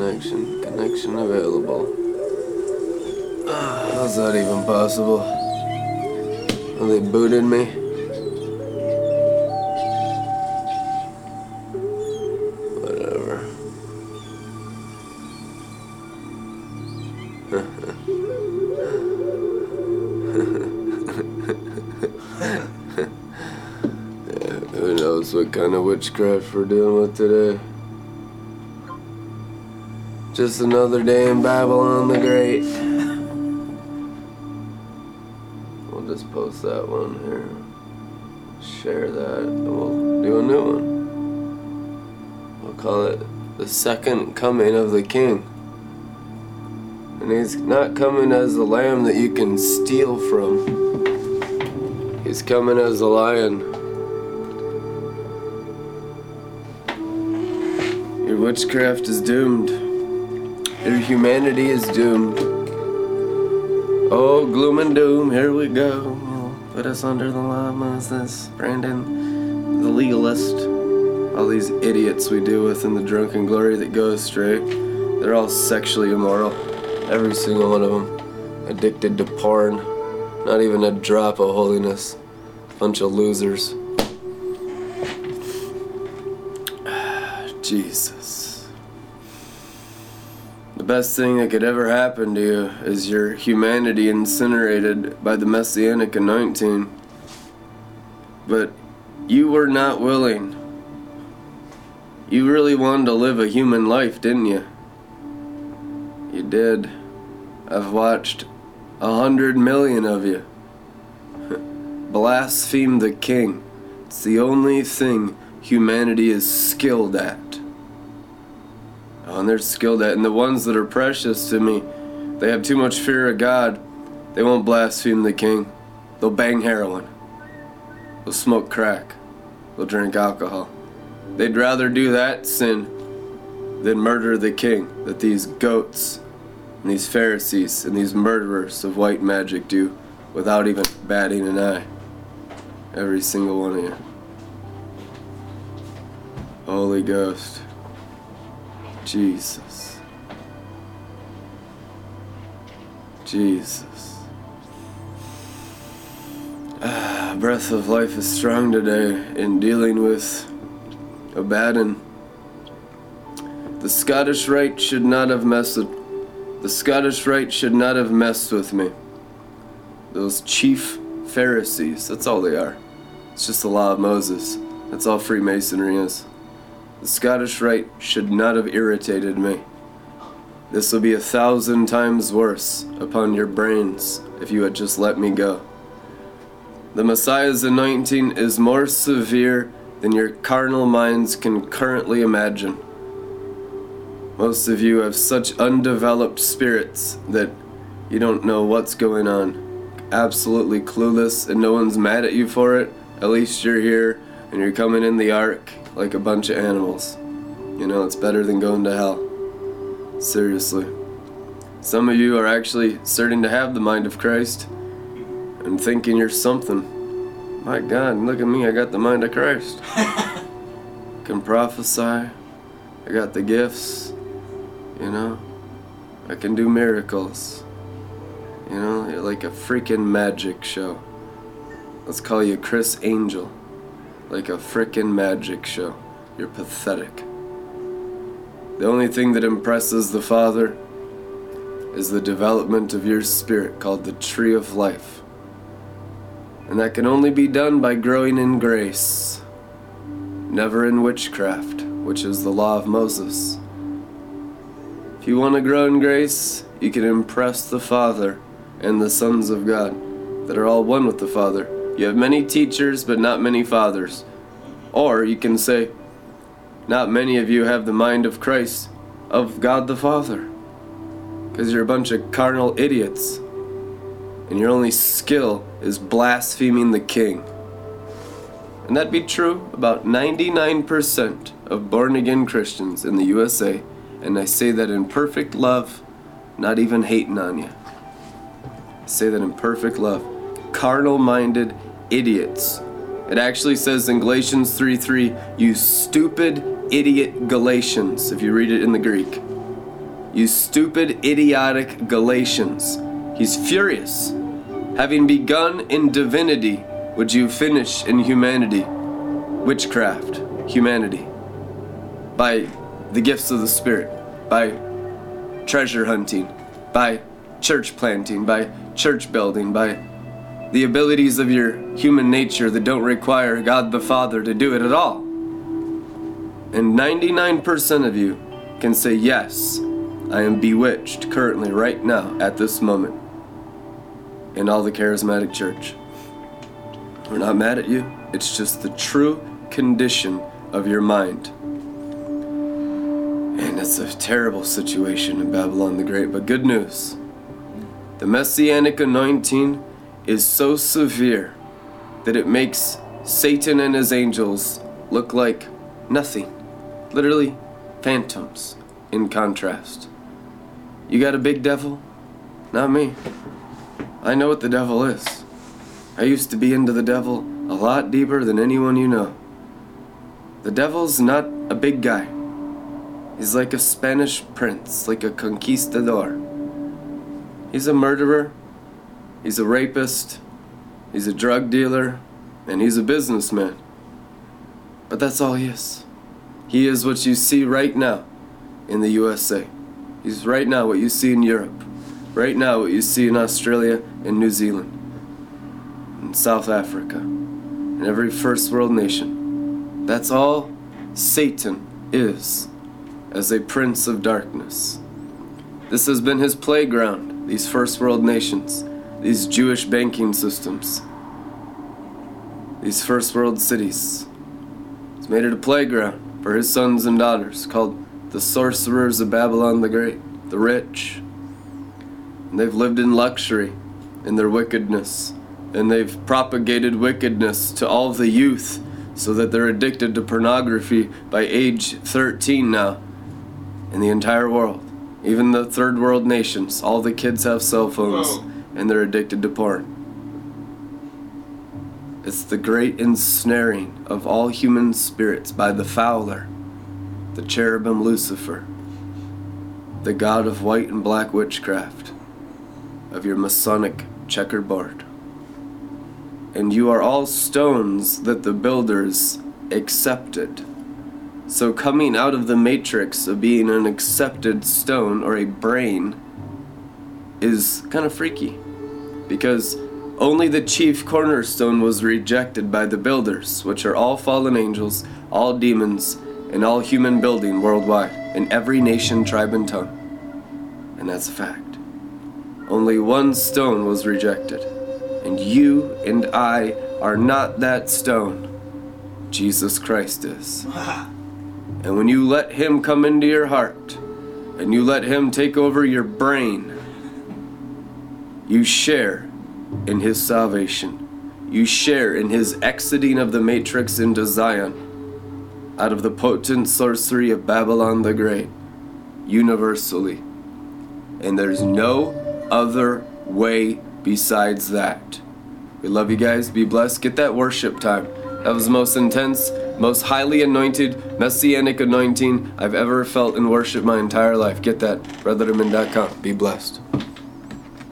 connection. Connection available. Uh, how's that even possible? Oh, they booted me? Whatever. yeah, who knows what kind of witchcraft we're dealing with today? Just another day in Babylon the Great. We'll just post that one here. Share that, and we'll do a new one. We'll call it The Second Coming of the King. And he's not coming as a lamb that you can steal from, he's coming as a lion. Your witchcraft is doomed. Your humanity is doomed. Oh, gloom and doom, here we go. Put us under the law, Moses. Brandon, the legalist. All these idiots we deal with in the drunken glory that go astray. They're all sexually immoral. Every single one of them. Addicted to porn. Not even a drop of holiness. Bunch of losers. Jesus. Best thing that could ever happen to you is your humanity incinerated by the messianic anointing. But you were not willing. You really wanted to live a human life, didn't you? You did. I've watched a hundred million of you. Blaspheme the king. It's the only thing humanity is skilled at. Oh, and they're skilled at. And the ones that are precious to me, they have too much fear of God. They won't blaspheme the king. They'll bang heroin. They'll smoke crack. They'll drink alcohol. They'd rather do that sin than murder the king that these goats and these Pharisees and these murderers of white magic do without even batting an eye. Every single one of you. Holy Ghost. Jesus. Jesus. Ah, breath of life is strong today in dealing with Abaddon. The Scottish Rite should not have messed with the Scottish Rite should not have messed with me. Those chief Pharisees, that's all they are. It's just the law of Moses. That's all Freemasonry is. The Scottish Rite should not have irritated me. This will be a thousand times worse upon your brains if you had just let me go. The Messiah's anointing is more severe than your carnal minds can currently imagine. Most of you have such undeveloped spirits that you don't know what's going on. Absolutely clueless, and no one's mad at you for it. At least you're here and you're coming in the ark like a bunch of animals. You know, it's better than going to hell. Seriously. Some of you are actually starting to have the mind of Christ and thinking you're something. My God, look at me, I got the mind of Christ. Can prophesy. I got the gifts. You know? I can do miracles. You know, you're like a freaking magic show. Let's call you Criss Angel. Like a frickin' magic show. You're pathetic. The only thing that impresses the Father is the development of your spirit called the tree of life. And that can only be done by growing in grace, never in witchcraft, which is the law of Moses. If you want to grow in grace, you can impress the Father and the sons of God that are all one with the Father. You have many teachers, but not many fathers. Or you can say, not many of you have the mind of Christ, of God the Father. Because you're a bunch of carnal idiots. And your only skill is blaspheming the King. And that'd be true about 99% of born again Christians in the USA. And I say that in perfect love, not even hating on you. I say that in perfect love. Carnal minded idiots. It actually says in Galatians 3 3, you stupid idiot Galatians, if you read it in the Greek. You stupid, idiotic Galatians. He's furious. Having begun in divinity, would you finish in humanity? Witchcraft, humanity. By the gifts of the Spirit, by treasure hunting, by church planting, by church building, by the abilities of your human nature that don't require God the Father to do it at all. And 99% of you can say, Yes, I am bewitched currently, right now, at this moment, in all the charismatic church. We're not mad at you, it's just the true condition of your mind. And it's a terrible situation in Babylon the Great, but good news. The messianic anointing is so severe that it makes Satan and his angels look like nothing. Literally, phantoms in contrast. You got a big devil? Not me. I know what the devil is. I used to be into the devil a lot deeper than anyone you know. The devil's not a big guy. He's like a Spanish prince, like a conquistador. He's a murderer, he's a rapist, he's a drug dealer, and he's a businessman. But that's all he is. He is what you see right now in the USA. He's right now what you see in Europe. Right now what you see in Australia and New Zealand. And South Africa. And every first world nation. That's all Satan is as a prince of darkness. This has been his playground, these first world nations, these Jewish banking systems, these first world cities. He's made it a playground for his sons and daughters called the sorcerers of Babylon the Great, the rich. And they've lived in luxury in their wickedness, and they've propagated wickedness to all the youth so that they're addicted to pornography by age 13 now in the entire world. Even the third world nations, all the kids have cell phones Whoa. And they're addicted to porn. It's the great ensnaring of all human spirits by the fowler, the cherubim Lucifer, the god of white and black witchcraft, of your Masonic checkerboard. And you are all stones that the builders accepted. So, coming out of the matrix of being an accepted stone or a brain is kind of freaky. Because only the chief cornerstone was rejected by the builders, which are all fallen angels, all demons, and all human building worldwide, in every nation, tribe, and tongue. And that's a fact. Only one stone was rejected. And you and I are not that stone. Jesus Christ is. And when you let Him come into your heart, and you let Him take over your brain, you share in His salvation. You share in His exiting of the matrix into Zion, out of the potent sorcery of Babylon the Great, universally. And there's no other way besides that. We love you guys. Be blessed. Get that worship time. That was the most intense, most highly anointed, messianic anointing I've ever felt in worship my entire life. Get that. RedLetterMin.com. Be blessed.